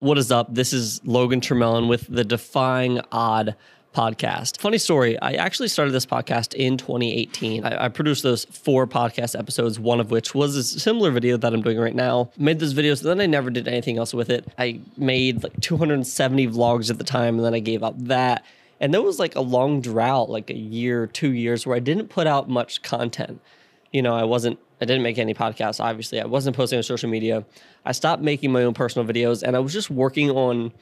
What is up? This is Logan Tremelin with the Defying Odd podcast. Funny story, I actually started this podcast in 2018. I, I, produced those four podcast episodes, one of which was a similar video that I'm doing right now. Made those videos, then I never did anything else with it. I made like 270 vlogs at the time, and then I gave up that. And there was like a long drought, like a year, two years, where I didn't put out much content. You know, I wasn't I didn't make any podcasts, obviously. I wasn't posting on social media. I stopped making my own personal videos and I was just working on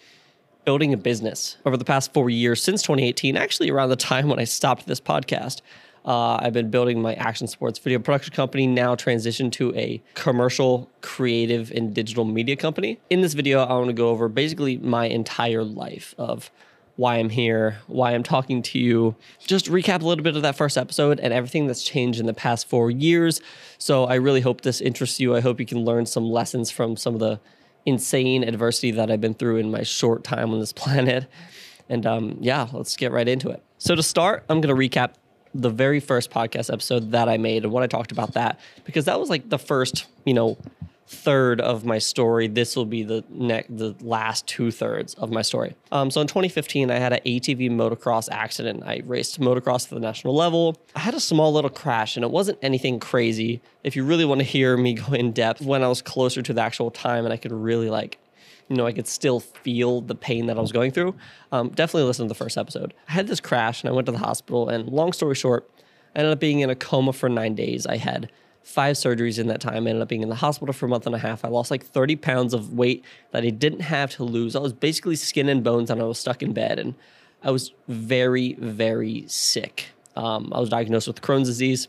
building a business over the past four years since 2018, actually around the time when I stopped this podcast. Uh, I've been building my action sports video production company, now transitioned to a commercial, creative, and digital media company. In this video, I want to go over basically my entire life of why I'm here, why I'm talking to you. Just recap a little bit of that first episode and everything that's changed in the past four years. So I really hope this interests you. I hope you can learn some lessons from some of the insane adversity that I've been through in my short time on this planet. And um, yeah, let's get right into it. So to start, I'm going to recap the very first podcast episode that I made and what I talked about that because that was like the first, you know, third of my story. This will be the ne- the last two thirds of my story. Um, so in 2015, I had an ATV motocross accident. I raced motocross at the national level. I had a small little crash, and it wasn't anything crazy. If you really want to hear me go in depth, when I was closer to the actual time, and I could really like. You know, I could still feel the pain that I was going through. Um, definitely listen to the first episode. I had this crash and I went to the hospital. And long story short, I ended up being in a coma for nine days. I had five surgeries in that time. I ended up being in the hospital for a month and a half. I lost like 30 pounds of weight that I didn't have to lose. I was basically skin and bones and I was stuck in bed and I was very, very sick. Um, I was diagnosed with Crohn's disease.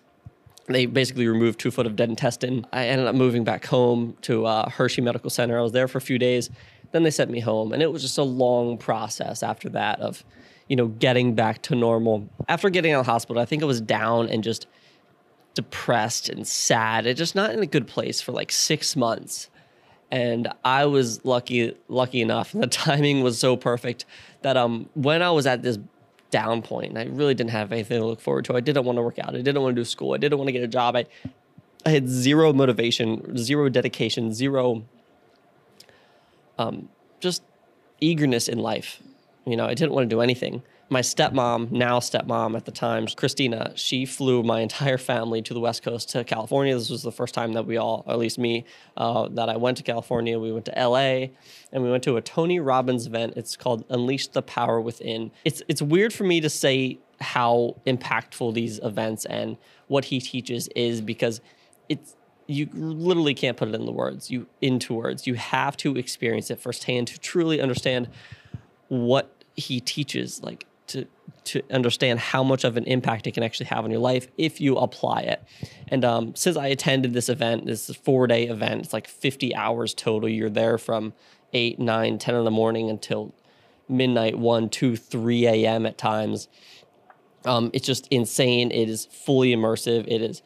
They basically removed two foot of dead intestine. I ended up moving back home to uh, Hershey Medical Center. I was there for a few days. Then they sent me home, and it was just a long process after that of, you know, getting back to normal. After getting out of the hospital, I think I was down and just depressed and sad and just not in a good place for like six months. And I was lucky, lucky enough, and the timing was so perfect that um, when I was at this down point, I really didn't have anything to look forward to. I didn't want to work out. I didn't want to do school. I didn't want to get a job. I, I had zero motivation, zero dedication, zero um, just eagerness in life. You know, I didn't want to do anything my stepmom, now stepmom at the time, Christina, she flew my entire family to the West Coast to California. This was the first time that we all, at least me, uh, that I went to California. We went to LA and we went to a Tony Robbins event. It's called Unleash the Power Within. It's it's weird for me to say how impactful these events and what he teaches is because it's you literally can't put it in the words you into words you have to experience it firsthand to truly understand what he teaches like to to understand how much of an impact it can actually have on your life if you apply it. And um, since I attended this event, this four day event, it's like 50 hours total. You're there from 8, 9, 10 in the morning until midnight, 1, 2, 3 a.m. at times. Um, it's just insane. It is fully immersive. It is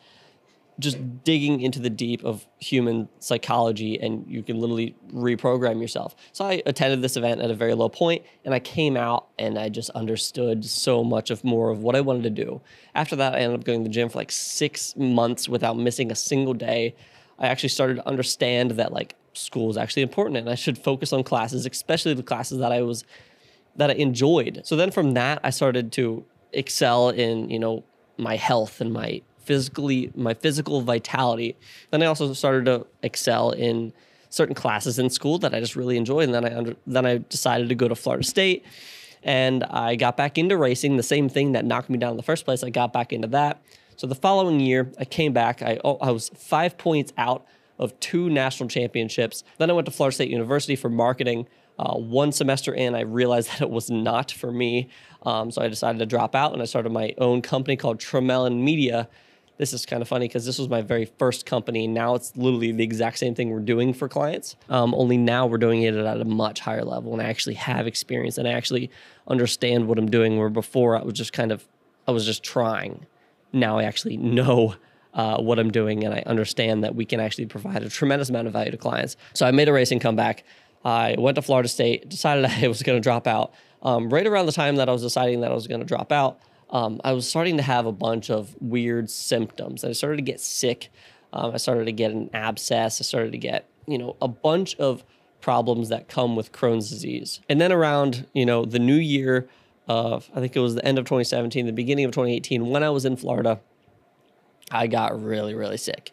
just digging into the deep of human psychology and you can literally reprogram yourself. So I attended this event at a very low point and I came out and I just understood so much of more of what I wanted to do. After that, I ended up going to the gym for like six months without missing a single day. I actually started to understand that like school is actually important and I should focus on classes, especially the classes that I was that I enjoyed. So then from that, I started to excel in, you know, my health and my physically my physical vitality. Then I also started to excel in certain classes in school that I just really enjoyed. And then I under, then I decided to go to Florida State, and I got back into racing. The same thing that knocked me down in the first place. I got back into that. So the following year, I came back. I oh, I was five points out of two national championships. Then I went to Florida State University for marketing. Uh, one semester in, I realized that it was not for me. Um, so I decided to drop out and I started my own company called Tremelin Media this is kind of funny because this was my very first company. Now it's literally the exact same thing we're doing for clients. Um, only now we're doing it at a much higher level, and I actually have experience and I actually understand what I'm doing. Where before I was just kind of, I was just trying. Now I actually know uh, what I'm doing, and I understand that we can actually provide a tremendous amount of value to clients. So I made a racing comeback. I went to Florida State, decided I was going to drop out. Um, right around the time that I was deciding that I was going to drop out, um, I was starting to have a bunch of weird symptoms. I started to get sick. Um, I started to get an abscess. I started to get, you know, a bunch of problems that come with Crohn's disease. And then around, you know, the new year of, I think it was the end of 2017, the beginning of 2018, when I was in Florida, I got really, really sick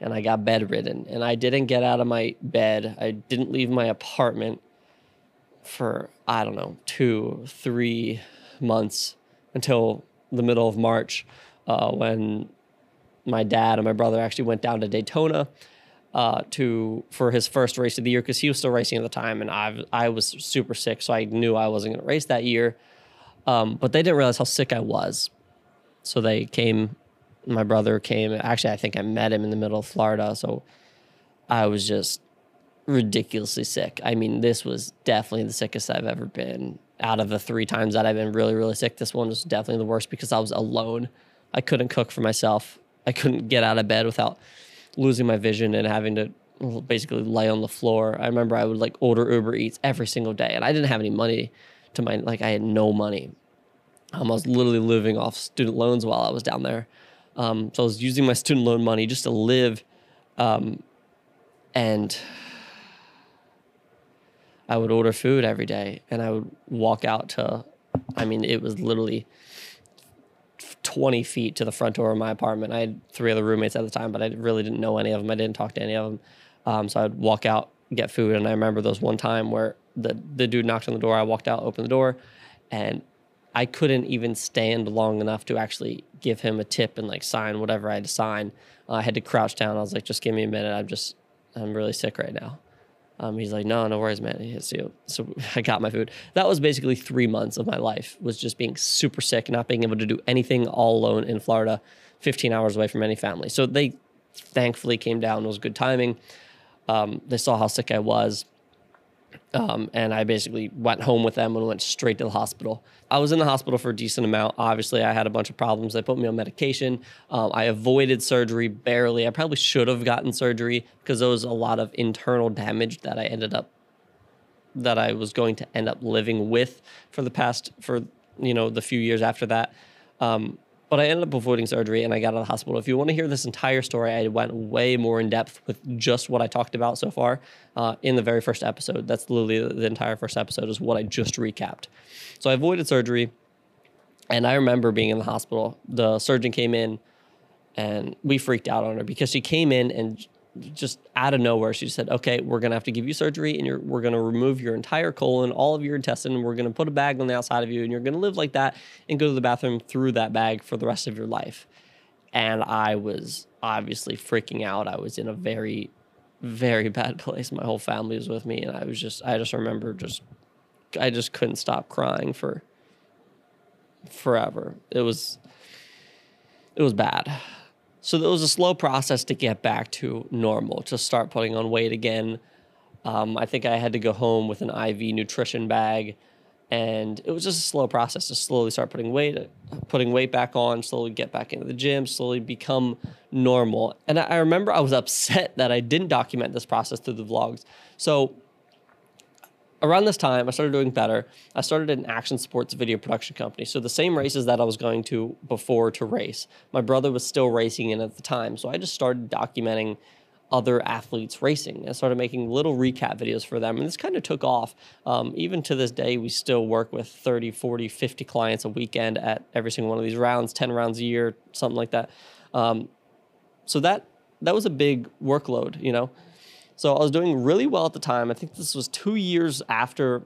and I got bedridden and I didn't get out of my bed. I didn't leave my apartment for, I don't know, two, three months until the middle of March uh, when my dad and my brother actually went down to Daytona uh, to for his first race of the year because he was still racing at the time, and I I was super sick, so I knew I wasn't going to race that year. Um, but they didn't realize how sick I was, so they came. My brother came. Actually, I think I met him in the middle of Florida, so I was just ridiculously sick. I mean, this was definitely the sickest I've ever been. Out of the three times that I've been really, really sick, this one was definitely the worst because I was alone. I couldn't cook for myself. I couldn't get out of bed without losing my vision and having to basically lay on the floor. I remember I would like order Uber Eats every single day, and I didn't have any money to my like I had no money. Um, I was literally living off student loans while I was down there. Um, so I was using my student loan money just to live, um, and I would order food every day, and I would walk out to. I mean, it was literally 20 feet to the front door of my apartment. I had three other roommates at the time, but I really didn't know any of them. I didn't talk to any of them. Um, so I'd walk out, get food. And I remember those one time where the, the dude knocked on the door. I walked out, opened the door, and I couldn't even stand long enough to actually give him a tip and like sign whatever I had to sign. Uh, I had to crouch down. I was like, just give me a minute. I'm just, I'm really sick right now. Um, he's like, no, no worries, man. He, hits you. so I got my food. That was basically three months of my life was just being super sick, not being able to do anything all alone in Florida, 15 hours away from any family. So they thankfully came down. It was good timing. Um, they saw how sick I was. Um, and I basically went home with them and went straight to the hospital. I was in the hospital for a decent amount. Obviously, I had a bunch of problems. They put me on medication. Um, I avoided surgery barely. I probably should have gotten surgery because there was a lot of internal damage that I ended up that I was going to end up living with for the past for you know the few years after that. Um, but I ended up avoiding surgery and I got out of the hospital. If you want to hear this entire story, I went way more in depth with just what I talked about so far uh, in the very first episode. That's literally the entire first episode is what I just recapped. So I avoided surgery, and I remember being in the hospital. The surgeon came in, and we freaked out on her because she came in and just out of nowhere, she said, "Okay, we're gonna have to give you surgery, and we're gonna remove your entire colon, all of your intestine. And we're gonna put a bag on the outside of you, and you're gonna live like that and go to the bathroom through that bag for the rest of your life." And I was obviously freaking out. I was in a very, very bad place. My whole family was with me, and I was just, I just remember just, I just couldn't stop crying for forever. It was, it was bad. So it was a slow process to get back to normal, to start putting on weight again. Um, I think I had to go home with an IV nutrition bag, and it was just a slow process to slowly start putting weight, putting weight back on, slowly get back into the gym, slowly become normal. And I remember I was upset that I didn't document this process through the vlogs. So around this time, I started doing better. I started an action sports video production company. So the same races that I was going to before to race, my brother was still racing in at the time. So I just started documenting other athletes racing and started making little recap videos for them. And this kind of took off. Um, even to this day, we still work with 30, 40, 50 clients a weekend at every single one of these rounds, 10 rounds a year, something like that. Um, so that that was a big workload, you know. So I was doing really well at the time. I think this was two years after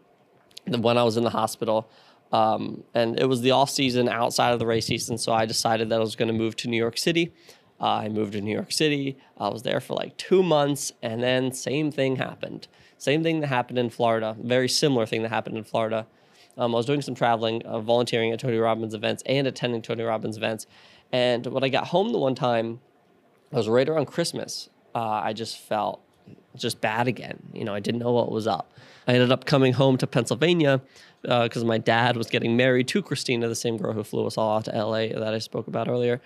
the, when I was in the hospital. Um, and it was the off season outside of the race season. So I decided that I was going to move to New York City. Uh, I moved to New York City. I was there for like two months, and then same thing happened. Same thing that happened in Florida. Very similar thing that happened in Florida. Um, I was doing some traveling, uh, volunteering at Tony Robbins events, and attending Tony Robbins events. And when I got home the one time, it was right around Christmas. Uh, I just felt just bad again. You know, I didn't know what was up. I ended up coming home to Pennsylvania because uh, my dad was getting married to Christina, the same girl who flew us all out to LA that I spoke about earlier.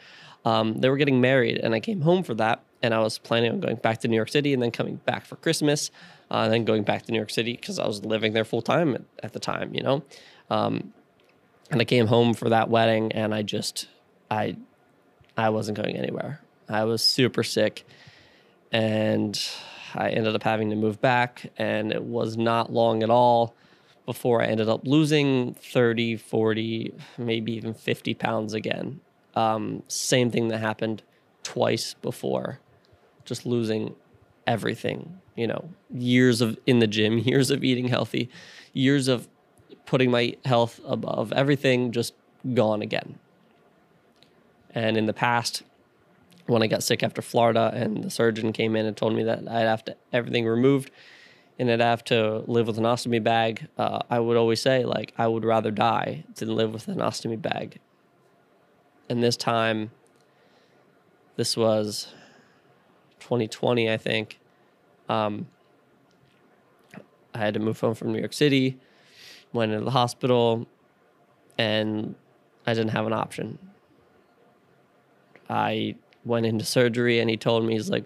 Um, they were getting married, and I came home for that. And I was planning on going back to New York City and then coming back for Christmas, uh, and then going back to New York City because I was living there full time at, at, the time, you know. Um, and I came home for that wedding, and I just, I, I wasn't going anywhere. I was super sick, and I ended up having to move back, and it was not long at all before I ended up losing 30, 40, maybe even 50 pounds again. Um, same thing that happened twice before, just losing everything, you know, years of in the gym, years of eating healthy, years of putting my health above everything, just gone again. And in the past, when I got sick after Florida and the surgeon came in and told me that I'd have to everything removed and I'd have to live with an ostomy bag, uh, I would always say like I would rather die than live with an ostomy bag. And this time, this was 2020, I think. Um, I had to move home from New York City, went into the hospital, and I didn't have an option. I went into surgery, and he told me, he's like,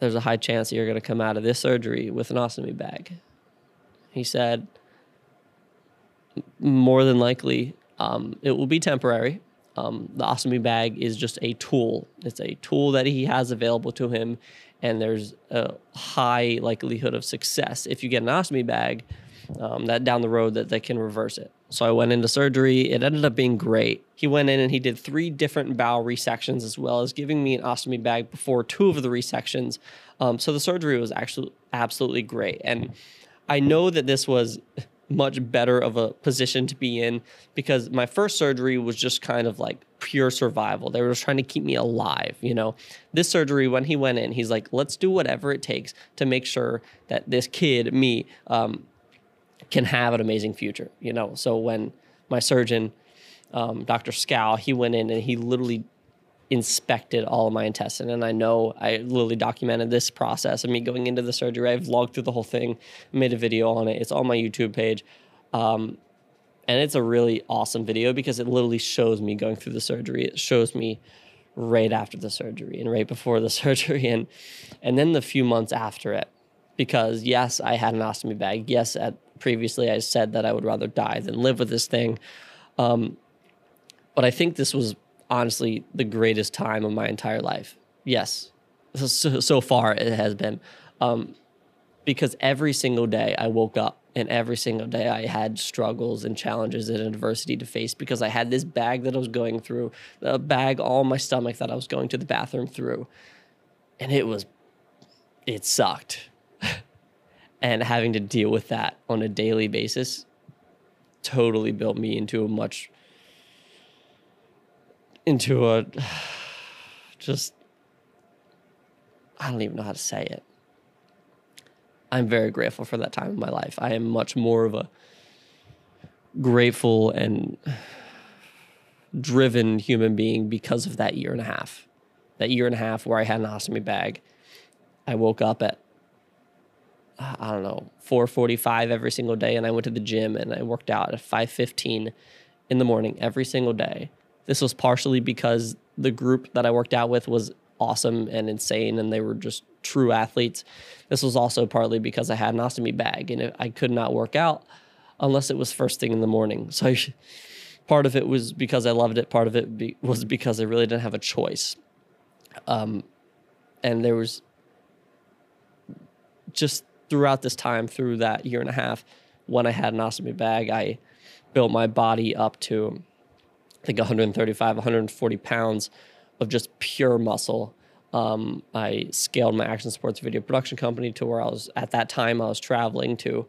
there's a high chance that you're going to come out of this surgery with an ostomy bag. He said, more than likely, um, it will be temporary. Um, the ostomy bag is just a tool. It's a tool that he has available to him, and there's a high likelihood of success if you get an ostomy bag um, that down the road that they can reverse it. So I went into surgery. It ended up being great. He went in and he did three different bowel resections as well as giving me an ostomy bag before two of the resections. Um, so the surgery was actually absolutely great. And I know that this was much better of a position to be in because my first surgery was just kind of like pure survival. They were just trying to keep me alive, you know. This surgery, when he went in, he's like, let's do whatever it takes to make sure that this kid, me, um, can have an amazing future, you know. So when my surgeon, um, Dr. Scow, he went in and he literally inspected all of my intestine. And I know I literally documented this process of me going into the surgery. I've vlogged through the whole thing, made a video on it. It's on my YouTube page. Um, and it's a really awesome video because it literally shows me going through the surgery. It shows me right after the surgery and right before the surgery and and then the few months after it because yes i had an ostomy bag yes at previously i said that i would rather die than live with this thing um, but i think this was honestly the greatest time of my entire life. Yes, so, so far it has been. Um, because every single day I woke up and every single day I had struggles and challenges and adversity to face because I had this bag that I was going through, a bag all my stomach that I was going to the bathroom through. And it was, it sucked. And having to deal with that on a daily basis totally built me into a much into a just I don't even know how to say it. I'm very grateful for that time in my life. I am much more of a grateful and driven human being because of that year and a half. That year and a half where I had an ostomy bag. I woke up at I don't know, 4:45 every single day and I went to the gym and I worked out at 5:15 in the morning every single day this was partially because the group that I worked out with was awesome and insane and they were just true athletes. This was also partly because I had an ostomy bag and I could not work out unless it was first thing in the morning. So I, part of it was because I loved it, part of it be, was because I really didn't have a choice. Um, and there was just throughout this time, through that year and a half, when I had an ostomy bag, I built my body up to I think 135, 140 pounds of just pure muscle. Um, I scaled my action sports video production company to where I was at that time I was traveling to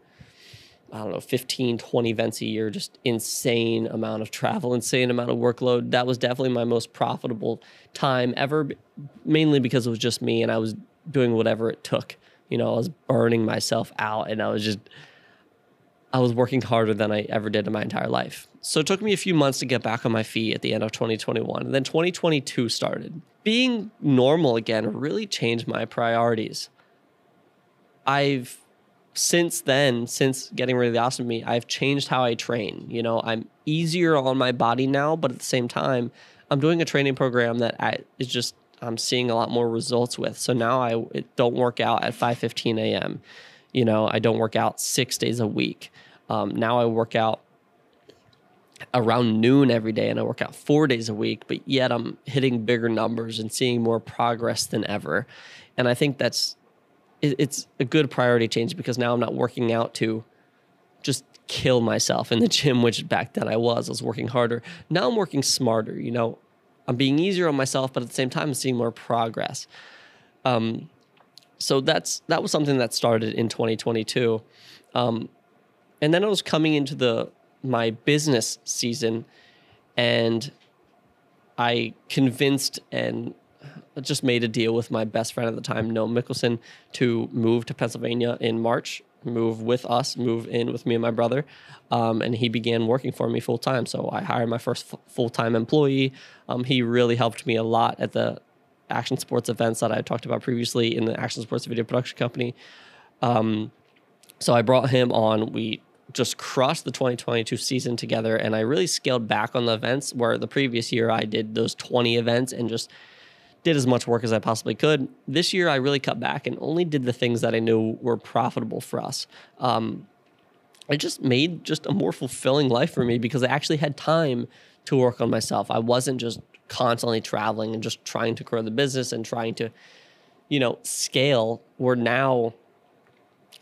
I don't know 15 20 events a year just insane amount of travel insane amount of workload that was definitely my most profitable time ever mainly because it was just me and I was doing whatever it took you know I was burning myself out and I was just I was working harder than I ever did in my entire life. So it took me a few months to get back on my feet at the end of 2021. And then 2022 started. Being normal again really changed my priorities. I've since then, since getting rid of the ostomy, I've changed how I train. You know, I'm easier on my body now, but at the same time, I'm doing a training program that I, is just I'm seeing a lot more results with. So now I don't work out at 5:15 a.m. You know, I don't work out six days a week. Um, now I work out around noon every day and I work out four days a week, but yet I'm hitting bigger numbers and seeing more progress than ever. And I think that's it, it's a good priority change because now I'm not working out to just kill myself in the gym, which back then I was. I was working harder. Now I'm working smarter. You know, I'm being easier on myself, but at the same time, I'm seeing more progress. Um, so that's that was something that started in 2022, um, and then I was coming into the my business season, and I convinced and just made a deal with my best friend at the time, Noah Mickelson, to move to Pennsylvania in March, move with us, move in with me and my brother. Um, and he began working for me full time. So I hired my first f- full time employee. Um, he really helped me a lot at the action sports events that I talked about previously in the action sports video production company. Um, so I brought him on. We just crushed the 2022 season together, and I really scaled back on the events where the previous year I did those 20 events and just did as much work as I possibly could. This year, I really cut back and only did the things that I knew were profitable for us. Um, it just made just a more fulfilling life for me because I actually had time to work on myself. I wasn't just constantly traveling and just trying to grow the business and trying to, you know, scale. We're now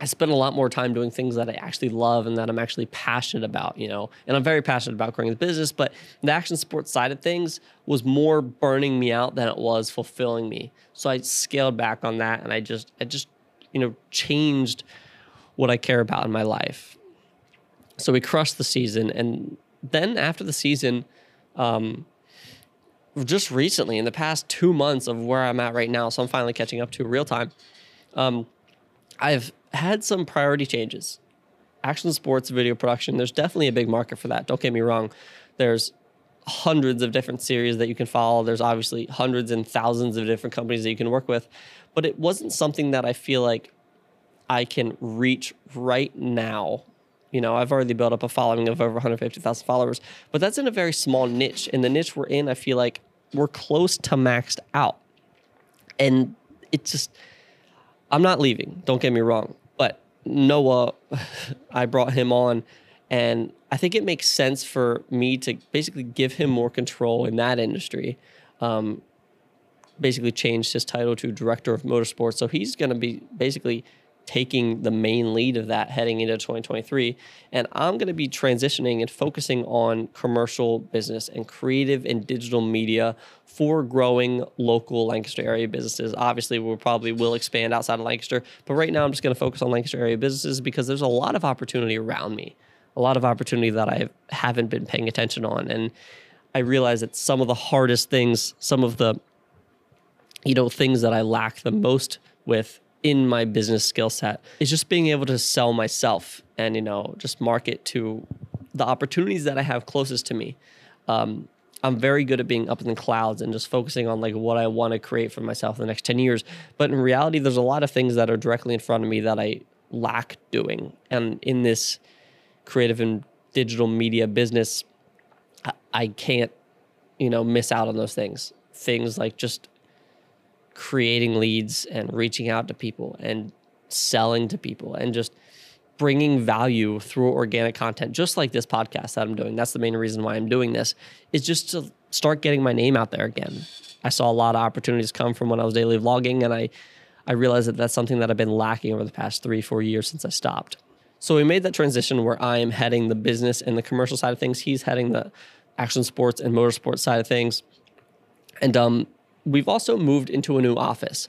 I spend a lot more time doing things that I actually love and that I'm actually passionate about, you know. And I'm very passionate about growing the business, but the action sports side of things was more burning me out than it was fulfilling me. So I scaled back on that and I just I just, you know, changed what I care about in my life. So we crushed the season and then after the season, um, just recently in the past two months of where I'm at right now, so I'm finally catching up to real time. Um, I've had some priority changes. Action sports video production, there's definitely a big market for that. Don't get me wrong. There's hundreds of different series that you can follow. There's obviously hundreds and thousands of different companies that you can work with. But it wasn't something that I feel like I can reach right now. You know, I've already built up a following of over 150,000 followers, but that's in a very small niche. And the niche we're in, I feel like we're close to maxed out. And it just, I'm not leaving. Don't get me wrong. Noah, I brought him on, and I think it makes sense for me to basically give him more control in that industry. Um, basically, changed his title to director of motorsports. So he's going to be basically taking the main lead of that heading into 2023. And I'm going to be transitioning and focusing on commercial business and creative and digital media for growing local Lancaster area businesses. Obviously, we probably will expand outside of Lancaster, but right now I'm just going to focus on Lancaster area businesses because there's a lot of opportunity around me, a lot of opportunity that I haven't been paying attention on. And I realize that some of the hardest things, some of the you know things that I lack the most with in my business skill set is just being able to sell myself and you know just market to the opportunities that I have closest to me. Um, I'm very good at being up in the clouds and just focusing on like what I want to create for myself in the next 10 years. But in reality, there's a lot of things that are directly in front of me that I lack doing. And in this creative and digital media business, I, I can't, you know, miss out on those things. Things like just creating leads and reaching out to people and selling to people and just bringing value through organic content just like this podcast that I'm doing. That's the main reason why I'm doing this is just to start getting my name out there again. I saw a lot of opportunities come from when I was daily vlogging and I I realized that that's something that I've been lacking over the past 3 4 years since I stopped. So we made that transition where I am heading the business and the commercial side of things. He's heading the action sports and motorsports side of things. And um we've also moved into a new office.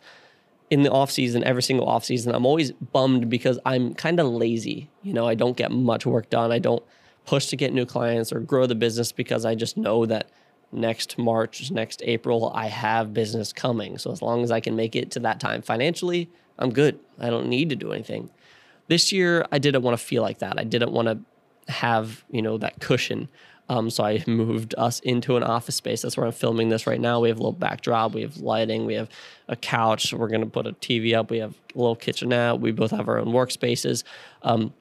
In the off season every single off season i'm always bummed because i'm kind of lazy. You know i don't get much work done. I don't push to get new clients or grow the business because i just know that next march next april i have business coming. So as long as i can make it to that time financially i'm good. I don't need to do anything. This year i didn't want to feel like that. I didn't want to have you know that cushion um, so I moved us into an office space. That's where I'm filming this right now. We have a little backdrop, we have lighting, we have a couch. We're gonna put a TV up. We have a little kitchenette. We both have our own workspaces. Um,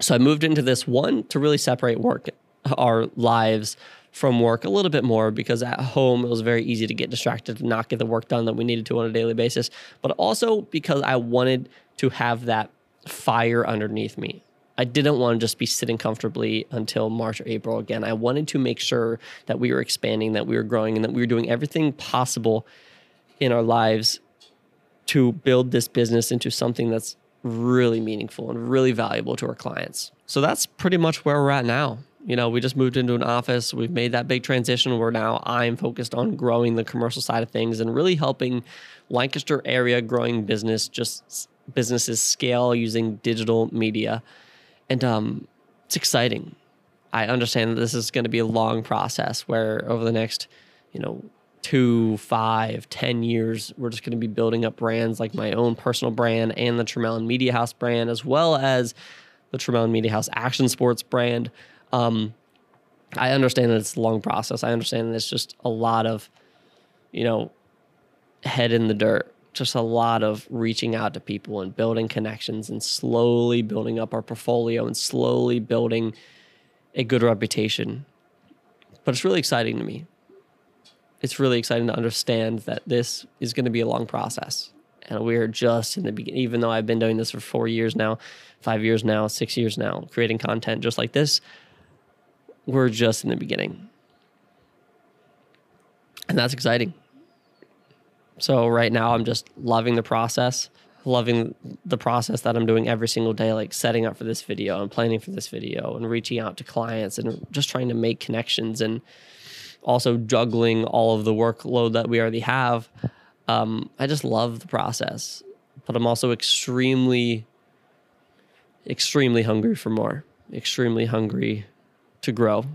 so I moved into this one to really separate work, our lives from work a little bit more because at home it was very easy to get distracted and not get the work done that we needed to on a daily basis. But also because I wanted to have that fire underneath me. I didn't want to just be sitting comfortably until March or April again. I wanted to make sure that we were expanding, that we were growing, and that we were doing everything possible in our lives to build this business into something that's really meaningful and really valuable to our clients. So that's pretty much where we're at now. You know, we just moved into an office. We've made that big transition where now I'm focused on growing the commercial side of things and really helping Lancaster area growing business just businesses scale using digital media. And um, it's exciting. I understand that this is going to be a long process where over the next, you know, two, five, ten years, we're just going to be building up brands like my own personal brand and the Tremelin Media House brand, as well as the Tremelin Media House Action Sports brand. Um, I understand that it's a long process. I understand that it's just a lot of, you know, head in the dirt, just a lot of reaching out to people and building connections and slowly building up our portfolio and slowly building a good reputation. But it's really exciting to me it's really exciting to understand that this is going to be a long process. And we're just in the beginning, even though I've been doing this for four years now, five years now, six years now, creating content just like this, we're just in the beginning. And that's exciting. So right now, I'm just loving the process, loving the process that I'm doing every single day, like setting up for this video and planning for this video and reaching out to clients and just trying to make connections and also juggling all of the workload that we already have. Um, I just love the process, but I'm also extremely, extremely hungry for more, extremely hungry to grow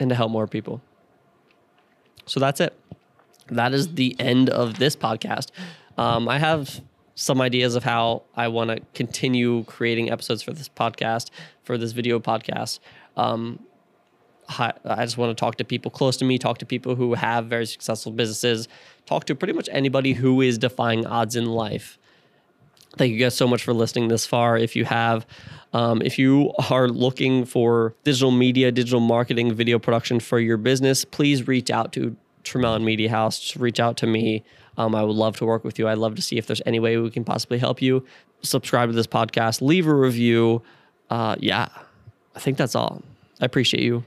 and to help more people. So that's it. That is the end of this podcast. Um, I have some ideas of how I want to continue creating episodes for this podcast, for this video podcast. Um, I just want to talk to people close to me, talk to people who have very successful businesses, talk to pretty much anybody who is defying odds in life. Thank you guys so much for listening this far. If you have, um, if you are looking for digital media, digital marketing, video production for your business, please reach out to Tremelin Media House. Just reach out to me. Um, I would love to work with you. I'd love to see if there's any way we can possibly help you. Subscribe to this podcast, leave a review. Uh, yeah, I think that's all. I appreciate you.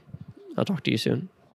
I'll talk to you soon.